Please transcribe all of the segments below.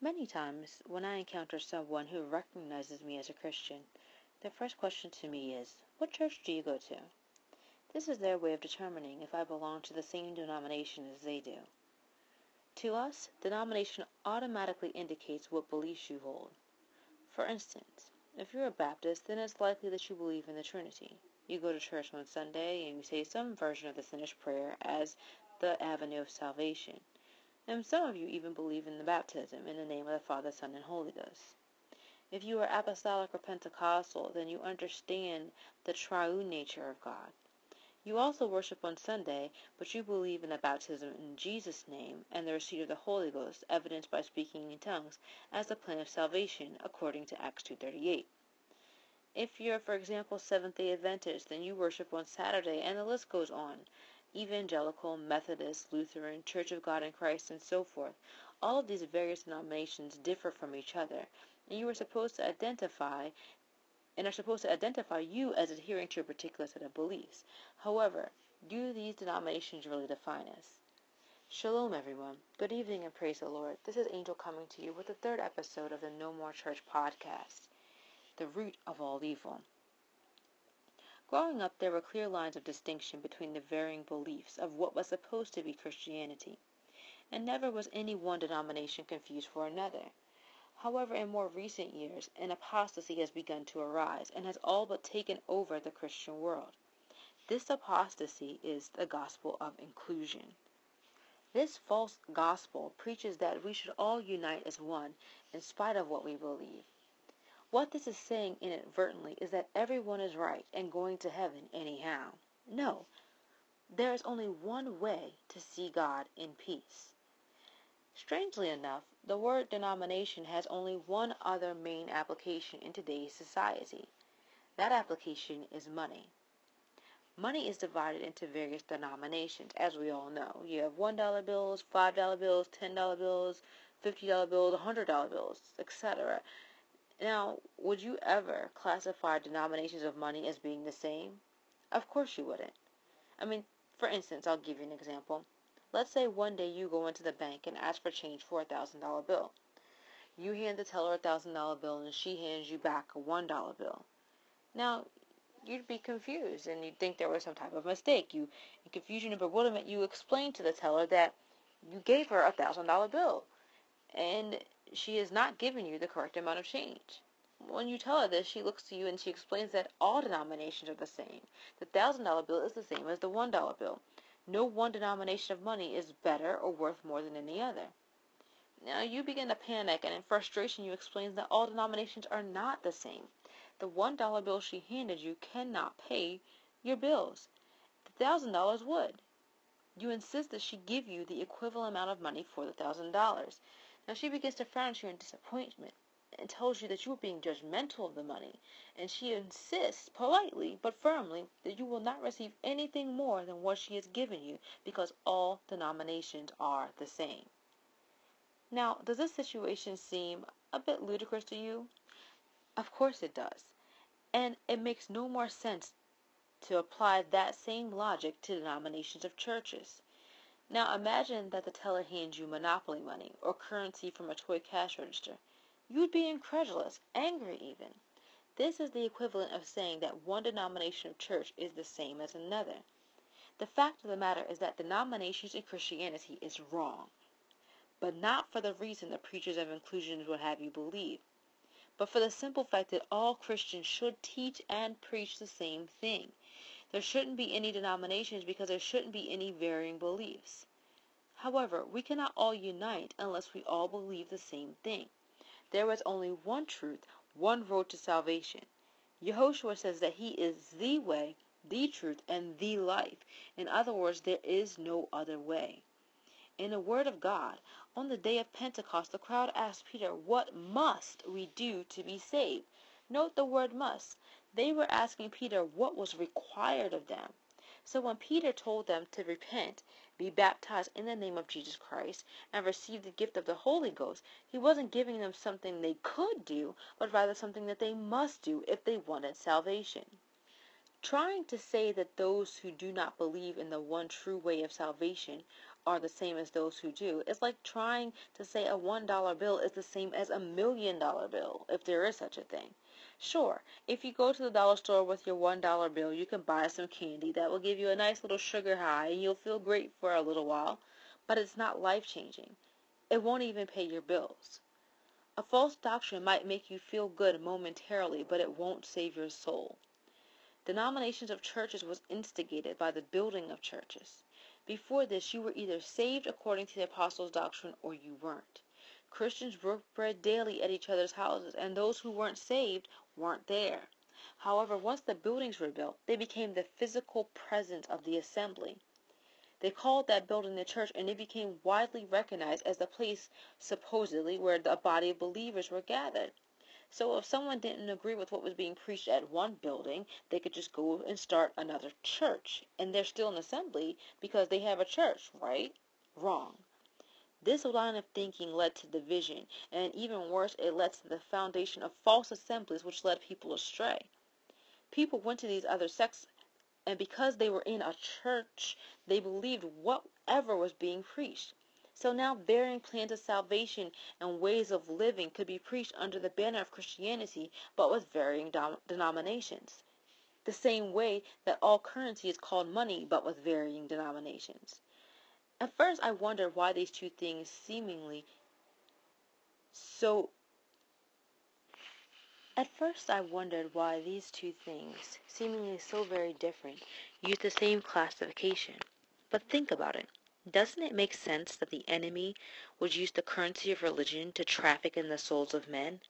Many times, when I encounter someone who recognizes me as a Christian, their first question to me is, What church do you go to? This is their way of determining if I belong to the same denomination as they do. To us, denomination automatically indicates what beliefs you hold. For instance, if you're a Baptist, then it's likely that you believe in the Trinity. You go to church on Sunday and you say some version of the sinner's prayer as the avenue of salvation. And some of you even believe in the baptism in the name of the Father, Son, and Holy Ghost. If you are apostolic or Pentecostal, then you understand the triune nature of God. You also worship on Sunday, but you believe in the baptism in Jesus' name and the receipt of the Holy Ghost, evidenced by speaking in tongues, as the plan of salvation, according to Acts 2.38. If you're, for example, Seventh-day Adventist, then you worship on Saturday, and the list goes on evangelical, Methodist, Lutheran, Church of God in Christ, and so forth. All of these various denominations differ from each other, and you are supposed to identify and are supposed to identify you as adhering to a particular set of beliefs. However, do these denominations really define us? Shalom, everyone. Good evening and praise the Lord. This is Angel coming to you with the third episode of the No More Church podcast, The Root of All Evil. Growing up, there were clear lines of distinction between the varying beliefs of what was supposed to be Christianity, and never was any one denomination confused for another. However, in more recent years, an apostasy has begun to arise and has all but taken over the Christian world. This apostasy is the gospel of inclusion. This false gospel preaches that we should all unite as one in spite of what we believe. What this is saying inadvertently is that everyone is right and going to heaven anyhow. No, there is only one way to see God in peace. Strangely enough, the word denomination has only one other main application in today's society. That application is money. Money is divided into various denominations, as we all know. You have $1 bills, $5 bills, $10 bills, $50 bills, $100 bills, etc. Now, would you ever classify denominations of money as being the same? Of course you wouldn't. I mean, for instance, I'll give you an example. Let's say one day you go into the bank and ask for change for a thousand dollar bill. You hand the teller a thousand dollar bill and she hands you back a one dollar bill. Now, you'd be confused and you'd think there was some type of mistake. You, in confusion and bewilderment, you explain to the teller that you gave her a thousand dollar bill and she has not given you the correct amount of change. When you tell her this, she looks to you and she explains that all denominations are the same. The thousand dollar bill is the same as the one dollar bill. No one denomination of money is better or worth more than any other. Now you begin to panic and in frustration you explain that all denominations are not the same. The one dollar bill she handed you cannot pay your bills. The thousand dollars would. You insist that she give you the equivalent amount of money for the thousand dollars. Now she begins to frown at you in disappointment and tells you that you are being judgmental of the money, and she insists politely but firmly that you will not receive anything more than what she has given you because all denominations are the same. Now, does this situation seem a bit ludicrous to you? Of course it does. And it makes no more sense to apply that same logic to denominations of churches. Now imagine that the teller hands you monopoly money or currency from a toy cash register. You'd be incredulous, angry even. This is the equivalent of saying that one denomination of church is the same as another. The fact of the matter is that denominations in Christianity is wrong, but not for the reason the preachers of inclusion would have you believe, but for the simple fact that all Christians should teach and preach the same thing. There shouldn't be any denominations because there shouldn't be any varying beliefs. However, we cannot all unite unless we all believe the same thing. There is only one truth, one road to salvation. Yehoshua says that he is the way, the truth, and the life. In other words, there is no other way. In the Word of God, on the day of Pentecost, the crowd asked Peter, What must we do to be saved? Note the word must. They were asking Peter what was required of them. So when Peter told them to repent, be baptized in the name of Jesus Christ, and receive the gift of the Holy Ghost, he wasn't giving them something they could do, but rather something that they must do if they wanted salvation. Trying to say that those who do not believe in the one true way of salvation are the same as those who do. is like trying to say a $1 bill is the same as a million dollar bill, if there is such a thing. Sure, if you go to the dollar store with your $1 bill, you can buy some candy that will give you a nice little sugar high and you'll feel great for a little while, but it's not life changing. It won't even pay your bills. A false doctrine might make you feel good momentarily, but it won't save your soul. Denominations of churches was instigated by the building of churches. Before this, you were either saved according to the apostles' doctrine or you weren't. Christians broke bread daily at each other's houses, and those who weren't saved weren't there. However, once the buildings were built, they became the physical presence of the assembly. They called that building the church, and it became widely recognized as the place, supposedly, where a body of believers were gathered. So if someone didn't agree with what was being preached at one building, they could just go and start another church. And they're still an assembly because they have a church, right? Wrong. This line of thinking led to division, and even worse, it led to the foundation of false assemblies which led people astray. People went to these other sects, and because they were in a church, they believed whatever was being preached. So now varying plans of salvation and ways of living could be preached under the banner of Christianity, but with varying denominations. The same way that all currency is called money, but with varying denominations. At first I wondered why these two things seemingly so at first I wondered why these two things, seemingly so very different, use the same classification. But think about it. Doesn't it make sense that the enemy would use the currency of religion to traffic in the souls of men?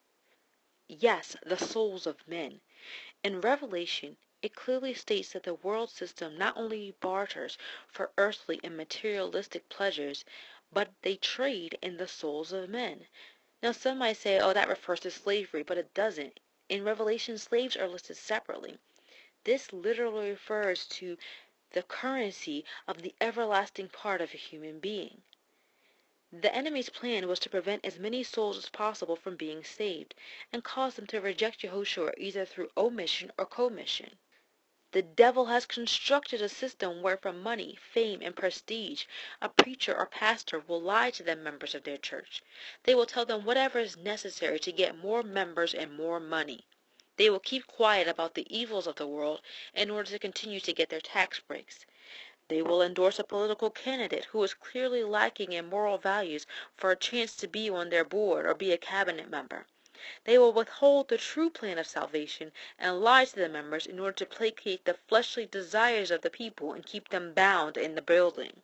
Yes, the souls of men. In Revelation it clearly states that the world system not only barters for earthly and materialistic pleasures, but they trade in the souls of men. Now some might say, oh, that refers to slavery, but it doesn't. In Revelation, slaves are listed separately. This literally refers to the currency of the everlasting part of a human being. The enemy's plan was to prevent as many souls as possible from being saved, and cause them to reject Yahushua either through omission or commission. The devil has constructed a system where for money, fame, and prestige a preacher or pastor will lie to the members of their church. They will tell them whatever is necessary to get more members and more money. They will keep quiet about the evils of the world in order to continue to get their tax breaks. They will endorse a political candidate who is clearly lacking in moral values for a chance to be on their board or be a cabinet member. They will withhold the true plan of salvation and lie to the members in order to placate the fleshly desires of the people and keep them bound in the building.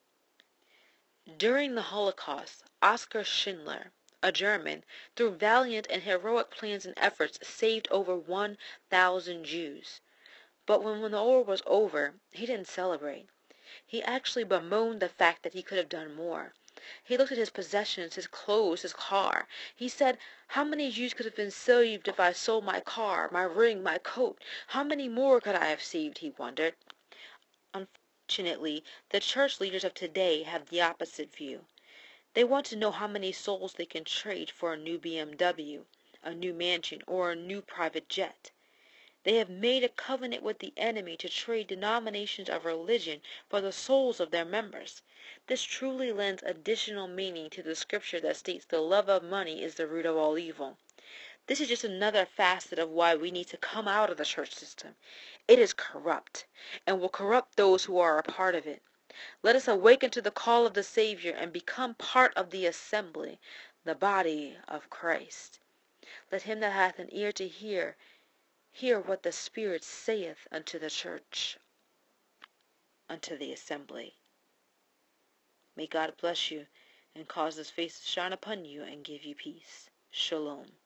During the Holocaust, Oskar Schindler, a German, through valiant and heroic plans and efforts saved over 1,000 Jews. But when the war was over, he didn't celebrate. He actually bemoaned the fact that he could have done more. He looked at his possessions, his clothes, his car. He said, How many Jews could have been saved if I sold my car, my ring, my coat? How many more could I have saved, he wondered. Unfortunately, the church leaders of today have the opposite view. They want to know how many souls they can trade for a new BMW, a new mansion, or a new private jet. They have made a covenant with the enemy to trade denominations of religion for the souls of their members. This truly lends additional meaning to the scripture that states the love of money is the root of all evil. This is just another facet of why we need to come out of the church system. It is corrupt, and will corrupt those who are a part of it. Let us awaken to the call of the Savior and become part of the assembly, the body of Christ. Let him that hath an ear to hear hear what the Spirit saith unto the church, unto the assembly. May God bless you and cause his face to shine upon you and give you peace. Shalom.